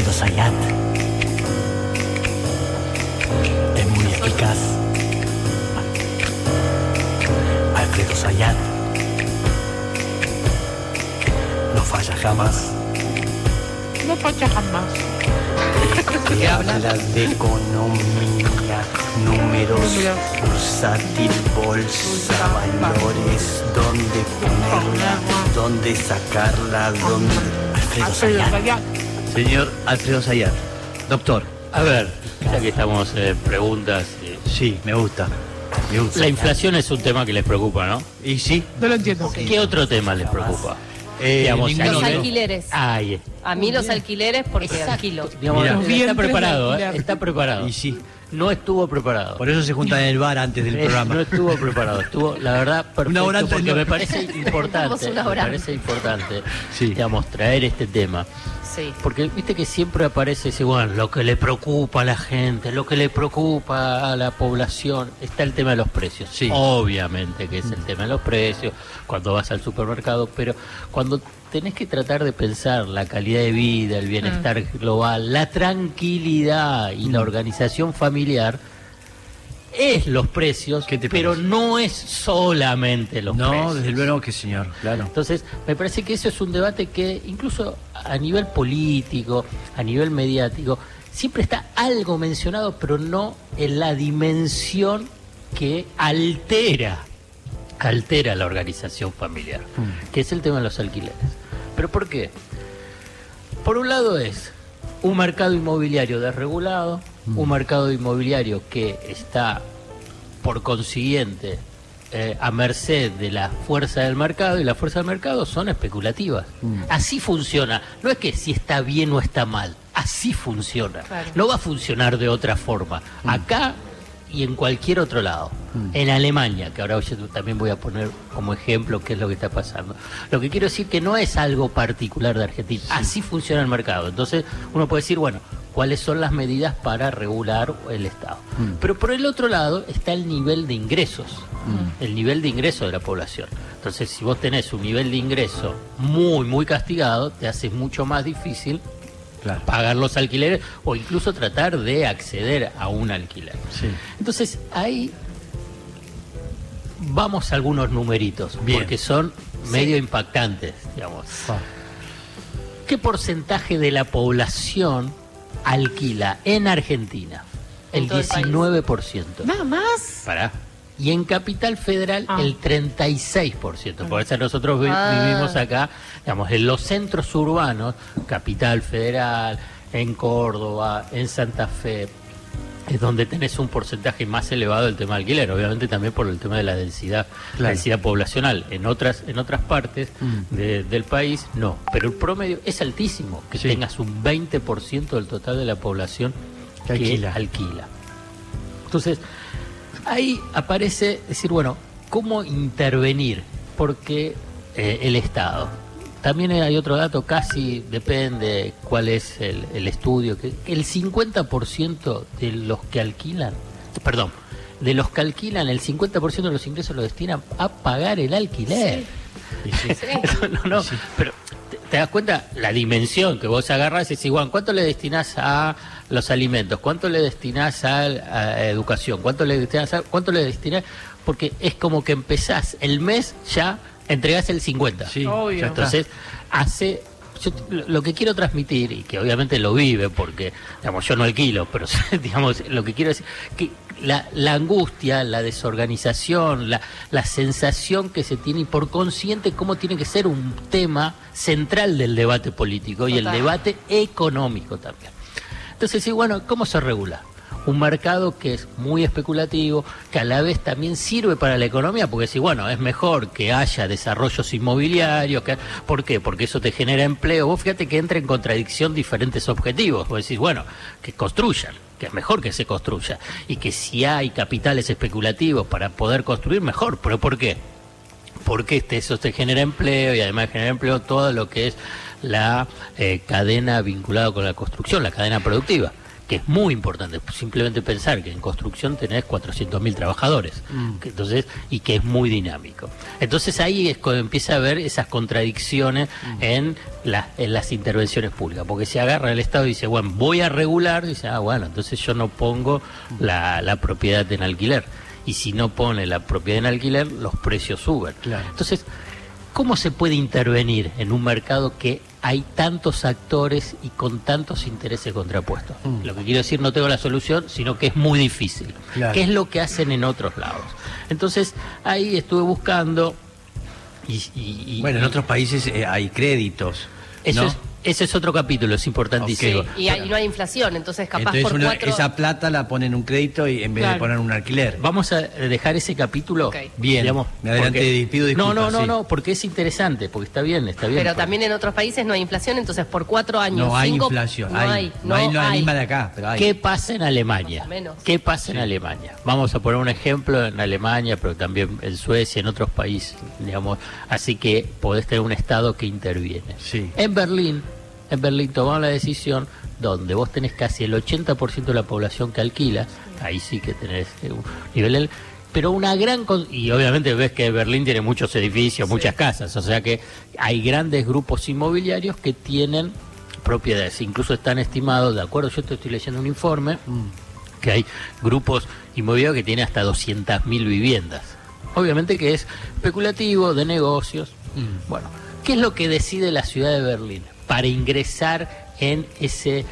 Alfredo Sayat es muy eficaz. Alfredo Sayat no falla jamás. No falla jamás. Que habla de economía, números, bursátil, bolsa, valores, dónde ponerla, dónde sacarla, dónde... Alfredo Sayat. Señor Alfredo Sayar. Doctor. A ver, ya que estamos en preguntas, eh, Sí, me gusta. Me gusta. la inflación es un tema que les preocupa, ¿no? Y sí. No lo entiendo. ¿Qué otro tema les preocupa? Eh, Digamos, Los alquileres. Ay, A mí los alquileres porque alquilo. digamos, Mira. está preparado, ¿eh? está preparado. Y sí. No estuvo preparado. Por eso se juntan en el bar antes del Eh, programa. No estuvo preparado, estuvo, la verdad, perfecto, Una hora porque no. me parece importante, una me parece importante, Sí. digamos, traer este tema. Sí. Porque viste que siempre aparece ese, bueno, lo que le preocupa a la gente, lo que le preocupa a la población, está el tema de los precios. Sí. Obviamente que es el tema de los precios, cuando vas al supermercado, pero cuando tenés que tratar de pensar la calidad de vida, el bienestar global, la tranquilidad y la organización familiar, es los precios, ¿Qué te pero no es solamente los no, precios. desde luego que señor, claro. Entonces, me parece que eso es un debate que incluso a nivel político, a nivel mediático, siempre está algo mencionado, pero no en la dimensión que altera, altera la organización familiar, que es el tema de los alquileres. ¿Pero por qué? Por un lado es un mercado inmobiliario desregulado, un mercado inmobiliario que está, por consiguiente, eh, a merced de la fuerza del mercado y la fuerza del mercado son especulativas. Así funciona. No es que si está bien o está mal. Así funciona. Claro. No va a funcionar de otra forma. Acá y en cualquier otro lado. En Alemania, que ahora yo también voy a poner como ejemplo qué es lo que está pasando. Lo que quiero decir que no es algo particular de Argentina. Así funciona el mercado. Entonces uno puede decir, bueno, ¿cuáles son las medidas para regular el Estado? Pero por el otro lado está el nivel de ingresos. El nivel de ingreso de la población. Entonces, si vos tenés un nivel de ingreso muy, muy castigado, te hace mucho más difícil Claro. pagar los alquileres o incluso tratar de acceder a un alquiler. Sí. Entonces, ahí vamos a algunos numeritos, Bien. porque son medio impactantes, digamos. ¿Qué porcentaje de la población alquila en Argentina? En El todo el país. 19%. Nada más. Pará. Y en Capital Federal Ah. el 36%. Por eso nosotros vi- Ah. vivimos acá, digamos, en los centros urbanos, Capital Federal, en Córdoba, en Santa Fe, es donde tenés un porcentaje más elevado del tema de alquiler, obviamente también por el tema de la densidad, Claro. la densidad poblacional. En otras, en otras partes Mm. de- del país, no. Pero el promedio es altísimo, que Sí. tengas un 20% del total de la población Que alquila. alquila. Entonces, ahí aparece decir, bueno, ¿cómo intervenir? Porque eh, el Estado. También hay otro dato, casi depende cuál es el, el estudio, que el 50% de los que alquilan, perdón, de los que alquilan, el 50% de los ingresos lo destinan a pagar el alquiler. Y sí. no, no, pero te, das cuenta la dimensión que vos agarras y decís, Juan, ¿cuánto le destinás a los alimentos? ¿Cuánto le destinás a, a educación? ¿Cuánto le destinás a, cuánto le destinás? Porque es como que empezás el mes ya entregás el 50. Sí, Obvio. Entonces, hace yo lo que quiero transmitir y que obviamente lo vive porque digamos yo no alquilo pero digamos lo que quiero decir que la, la angustia la desorganización la, la sensación que se tiene y por consciente cómo tiene que ser un tema central del debate político y el debate económico también. Entonces sí bueno cómo se regula un mercado que es muy especulativo, que a la vez también sirve para la economía, porque si bueno, es mejor que haya desarrollos inmobiliarios, que, ¿por qué? Porque eso te genera empleo. Vos fíjate que entra en contradicción diferentes objetivos. Vos decís, bueno, que construyan, que es mejor que se construya, y que si hay capitales especulativos para poder construir, mejor. ¿Pero por qué? porque este, eso te genera empleo y además genera empleo todo lo que es la eh, cadena vinculada con la construcción, la cadena productiva, que es muy importante. Simplemente pensar que en construcción tenés 400.000 trabajadores, que entonces y que es muy dinámico. Entonces ahí es cuando empieza a haber esas contradicciones en, la- en las intervenciones públicas, porque se agarra el Estado y dice, bueno, voy a regular, dice, ah, bueno, entonces yo no pongo la, la propiedad en alquiler. Y si no pone la propiedad en alquiler, los precios suben. Claro. Entonces, ¿cómo se puede intervenir en un mercado que hay tantos actores y con tantos intereses contrapuestos? Mm. Lo que quiero decir, no tengo la solución, sino que es muy difícil. Claro. ¿Qué es lo que hacen en otros lados? Entonces, ahí estuve buscando y... y- y- Bueno, en otros países eh, hay créditos. eso ¿no? es, ese es otro capítulo, es importantísimo. Ok. Y, hay- no hay inflación, entonces capaz Entonces por una- cuatro... esa plata la ponen en un crédito y en vez de Claro. poner en un alquiler. Vamos a dejar ese capítulo. Ok. Bien, me adelanté, pido disculpas, No, no, no, sí. no, porque es interesante, porque está bien, está bien. Pero porque- también en otros países no hay inflación, entonces por cuatro años... No hay cinco- inflación. No hay, hay, no hay la hay. misma de acá, pero hay. ¿Qué pasa en Alemania? Menos. ¿Qué pasa en Alemania? Vamos a poner un ejemplo en Alemania, pero también en Suecia, en otros países, digamos. Así que podés tener un Estado que interviene. Sí. En Berlín, en Berlín tomaron la decisión donde vos tenés casi el 80% de la población que alquila, ahí sí que tenés eh, un nivel... Pero una gran... Y obviamente ves que Berlín tiene muchos edificios, muchas casas, o sea que hay grandes grupos inmobiliarios que tienen propiedades, incluso están estimados, de acuerdo, yo te estoy leyendo un informe, que hay grupos inmobiliarios que tienen hasta 200.000 viviendas. Obviamente que es especulativo, de negocios. Bueno, ¿qué es lo que decide la ciudad de Berlín para ingresar en ese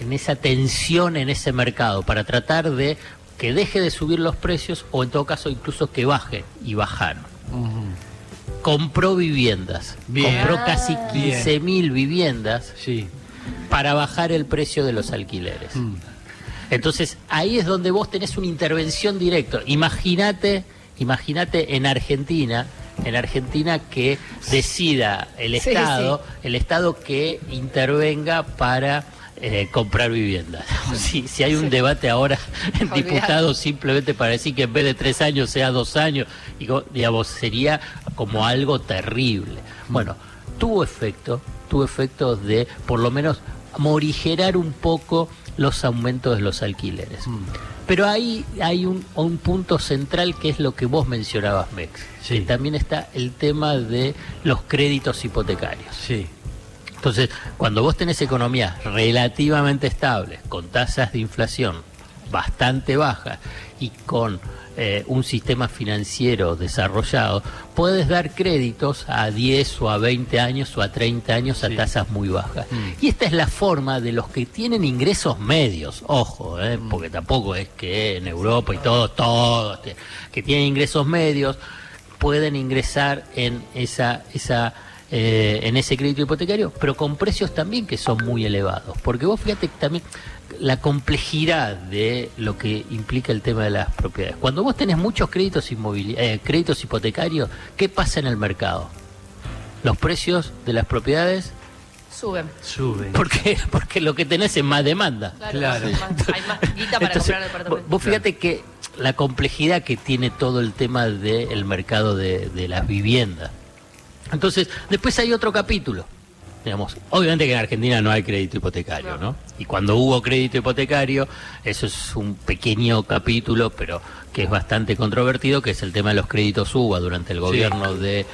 en esa tensión en ese mercado para tratar de que deje de subir los precios o en todo caso incluso que baje y bajaron? Compró viviendas, Bien. compró casi Bien. 15.000 viviendas Sí. para bajar el precio de los alquileres. Entonces, ahí es donde vos tenés una intervención directa. Imagínate, imagínate en Argentina, en Argentina que decida el Sí, Estado, el Estado que intervenga para eh, comprar viviendas. Si, si hay un debate ahora en diputados simplemente para decir que en vez de tres años sea dos años, digo, digamos, sería como algo terrible. Bueno, tuvo efecto, tuvo efecto de por lo menos morigerar un poco los aumentos de los alquileres. Pero ahí hay un, un punto central que es lo que vos mencionabas, Mex. Sí. Que también está el tema de los créditos hipotecarios. Sí. Entonces, cuando vos tenés economías relativamente estables, con tasas de inflación bastante bajas y con eh, un sistema financiero desarrollado, puedes dar créditos a 10 o a 20 años o a 30 años a Sí. tasas muy bajas. Mm. Y esta es la forma de los que tienen ingresos medios, ojo, eh, Mm. porque tampoco es que en Europa y todos, todos que, que tienen ingresos medios, pueden ingresar en esa, esa eh, en ese crédito hipotecario, pero con precios también que son muy elevados. Porque vos fíjate que también la complejidad de lo que implica el tema de las propiedades. Cuando vos tenés muchos créditos eh, créditos hipotecarios, ¿qué pasa en el mercado? Los precios de las propiedades, Suben. Sube. ¿por qué? Porque lo que tenés es más demanda. Claro. Hay más, hay más guita para Entonces, comprar departamento. vos fíjate que la complejidad que tiene todo el tema del mercado de, de las viviendas. Entonces, después hay otro capítulo. Digamos, obviamente que en Argentina no hay crédito hipotecario, ¿no? Y cuando hubo crédito hipotecario, eso es un pequeño capítulo, pero que es bastante controvertido, que es el tema de los créditos UBA durante el gobierno de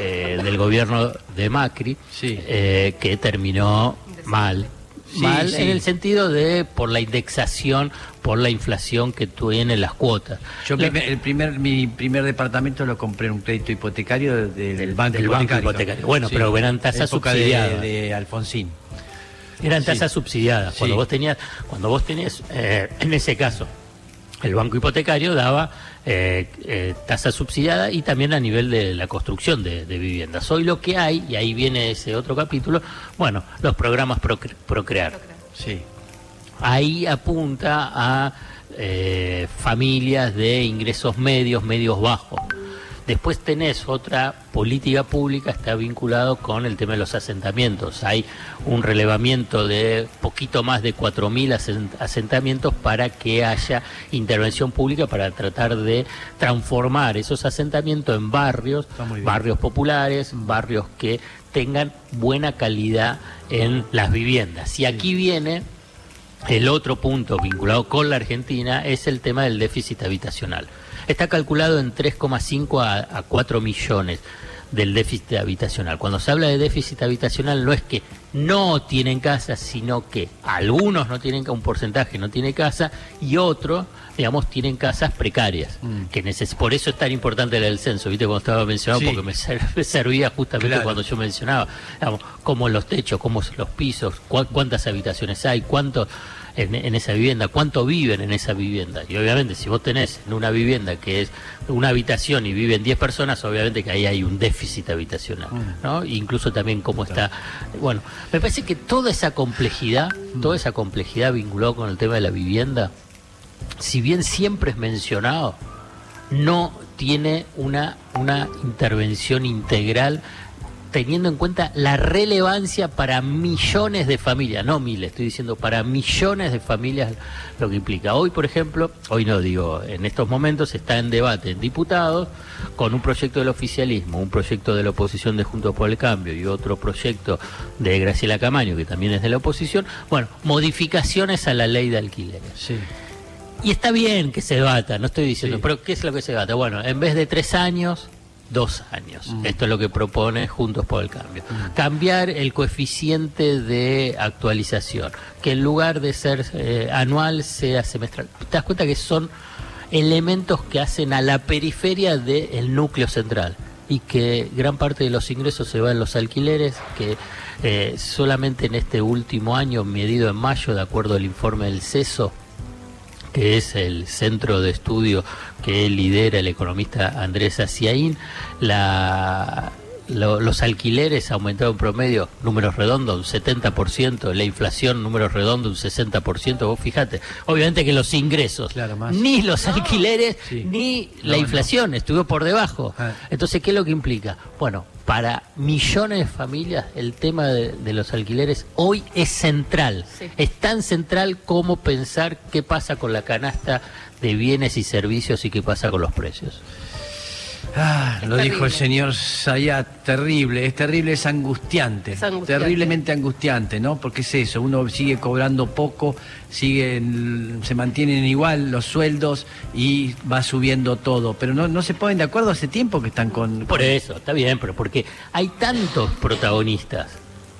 eh, del gobierno de Macri, Sí. eh, que terminó mal. Sí, mal en el sentido de por la indexación, por la inflación que tienen las cuotas. Yo primer- el primer, mi primer departamento lo compré en un crédito hipotecario del, Del- banco, del banco hipotecario. hipotecario. Bueno, pero eran tasas Época de- subsidiadas. De, Alfonsín. Eran Sí. tasas subsidiadas. Cuando Sí. vos tenías, cuando vos tenés, eh, en ese caso, el banco hipotecario daba eh, eh, tasa subsidiada y también a nivel de la construcción de, de viviendas. Hoy lo que hay, y ahí viene ese otro capítulo, bueno, los programas Procre- Procrear. Sí. Ahí apunta a eh, familias de ingresos medios, medios bajos. Después tenés otra política pública, está vinculado con el tema de los asentamientos. Hay un relevamiento de poquito más de 4.000 asen- asentamientos para que haya intervención pública para tratar de transformar esos asentamientos en barrios, barrios populares, barrios que tengan buena calidad en las viviendas. Y aquí viene El otro punto vinculado con la Argentina es el tema del déficit habitacional. Está calculado en 3,5 a, a 4 millones del déficit habitacional. Cuando se habla de déficit habitacional no es que no tienen casa, sino que algunos no tienen un porcentaje no tiene casa y otros, digamos, tienen casas precarias. Mm. Que neces por eso es tan importante el censo, ¿viste? Cuando estaba mencionado, Sí. porque me, ser- me servía justamente Claro. cuando yo mencionaba, digamos, cómo los techos, cómo los pisos, cua- cuántas habitaciones hay, cuánto en, en esa vivienda, cuánto viven en esa vivienda. Y obviamente si vos tenés en una vivienda que es una habitación y viven 10 personas, obviamente que ahí hay un déficit habitacional, ¿no? Incluso también cómo está... Bueno, me parece que toda esa complejidad, toda esa complejidad vinculada con el tema de la vivienda, si bien siempre es mencionado, no tiene una, una intervención integral teniendo en cuenta la relevancia para millones de familias, no miles, estoy diciendo para millones de familias lo que implica. Hoy, por ejemplo, hoy no digo, en estos momentos está en debate en diputados con un proyecto del oficialismo, un proyecto de la oposición de Juntos por el Cambio y otro proyecto de Graciela Camaño, que también es de la oposición, bueno, modificaciones a la ley de alquileres. Sí. Y está bien que se debata, no estoy diciendo, Sí. pero ¿qué es lo que se debata? Bueno, en vez de tres años, dos años. Mm. Esto es lo que propone Juntos por el Cambio. Cambiar el coeficiente de actualización, que en lugar de ser eh, anual sea semestral. ¿Te das cuenta que son elementos que hacen a la periferia del núcleo central? y que gran parte de los ingresos se va en los alquileres, que eh, solamente en este último año, medido en mayo, de acuerdo al informe del CESO, que es el centro de estudio que lidera el economista Andrés Aciaín, la, lo- los alquileres aumentaron en promedio, números redondos, un 70%, la inflación, números redondos, un 60%. Vos fíjate, obviamente que los ingresos, Claro, más. ni los alquileres, Sí. ni No, la no. inflación, estuvo por debajo. Ah. Entonces, ¿qué es lo que implica? Bueno, para millones de familias el tema de, de los alquileres hoy es central. Sí. Es tan central como pensar qué pasa con la canasta de bienes y servicios y qué pasa con los precios. Ah, lo terrible. dijo el señor Sayat, terrible, es terrible, es angustiante, Es angustiante. terriblemente angustiante, ¿no? Porque es eso, uno sigue cobrando poco, siguen, se mantienen igual los sueldos y va subiendo todo, pero no, no se ponen de acuerdo hace tiempo que están con... Por eso, está bien, pero porque hay tantos protagonistas,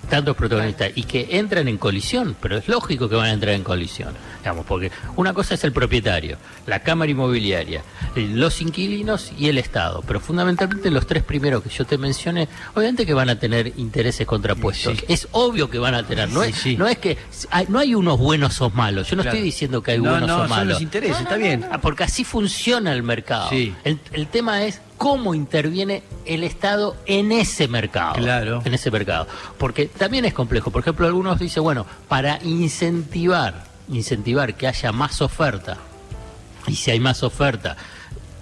tantos protagonistas, y que entran en colisión, pero es lógico que van a entrar en colisión, digamos, porque una cosa es el propietario, la Cámara Inmobiliaria, los inquilinos y el Estado, pero fundamentalmente los tres primeros que yo te mencioné, obviamente que van a tener intereses contrapuestos. Sí. Es obvio que van a tener, no, Sí, es, sí. no es que hay, no hay unos buenos o malos, yo no Claro. estoy diciendo que hay no, buenos no, o son malos. los intereses, está bien. Ah, Porque así funciona el mercado. El, el tema es cómo interviene el Estado en ese mercado. Claro. En ese mercado. Porque también es complejo. Por ejemplo, algunos dicen, bueno, para incentivar, incentivar que haya más oferta, y si hay más oferta,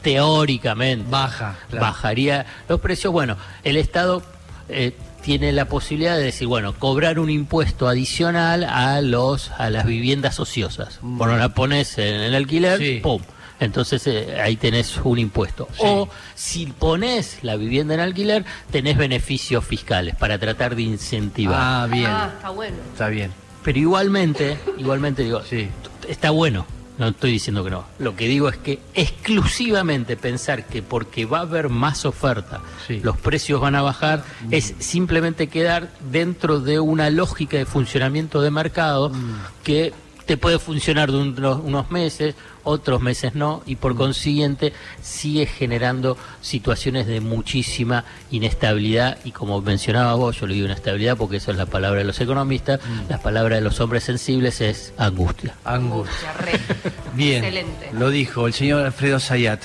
teóricamente Baja, claro. bajaría los precios. Bueno, el Estado eh, tiene la posibilidad de decir, bueno, cobrar un impuesto adicional a los a las viviendas ociosas. Mm. Bueno, la pones en el alquiler, Sí. ¡pum! Entonces eh, ahí tenés un impuesto. Sí. O si pones la vivienda en alquiler, tenés beneficios fiscales para tratar de incentivar. Ah, bien, Ah, está bueno. está bien. Pero igualmente, igualmente digo, Sí. está bueno. No estoy diciendo que no. Lo que digo es que exclusivamente pensar que porque va a haber más oferta, Sí. los precios van a bajar, es simplemente quedar dentro de una lógica de funcionamiento de mercado que te puede funcionar de unos, meses, otros meses no, y por consiguiente sigue generando situaciones de muchísima inestabilidad y como mencionaba vos, yo le digo inestabilidad porque esa es la palabra de los economistas, la palabra de los hombres sensibles es angustia. Angustia. Re. Bien, Excelente. lo dijo el señor Alfredo Sayat.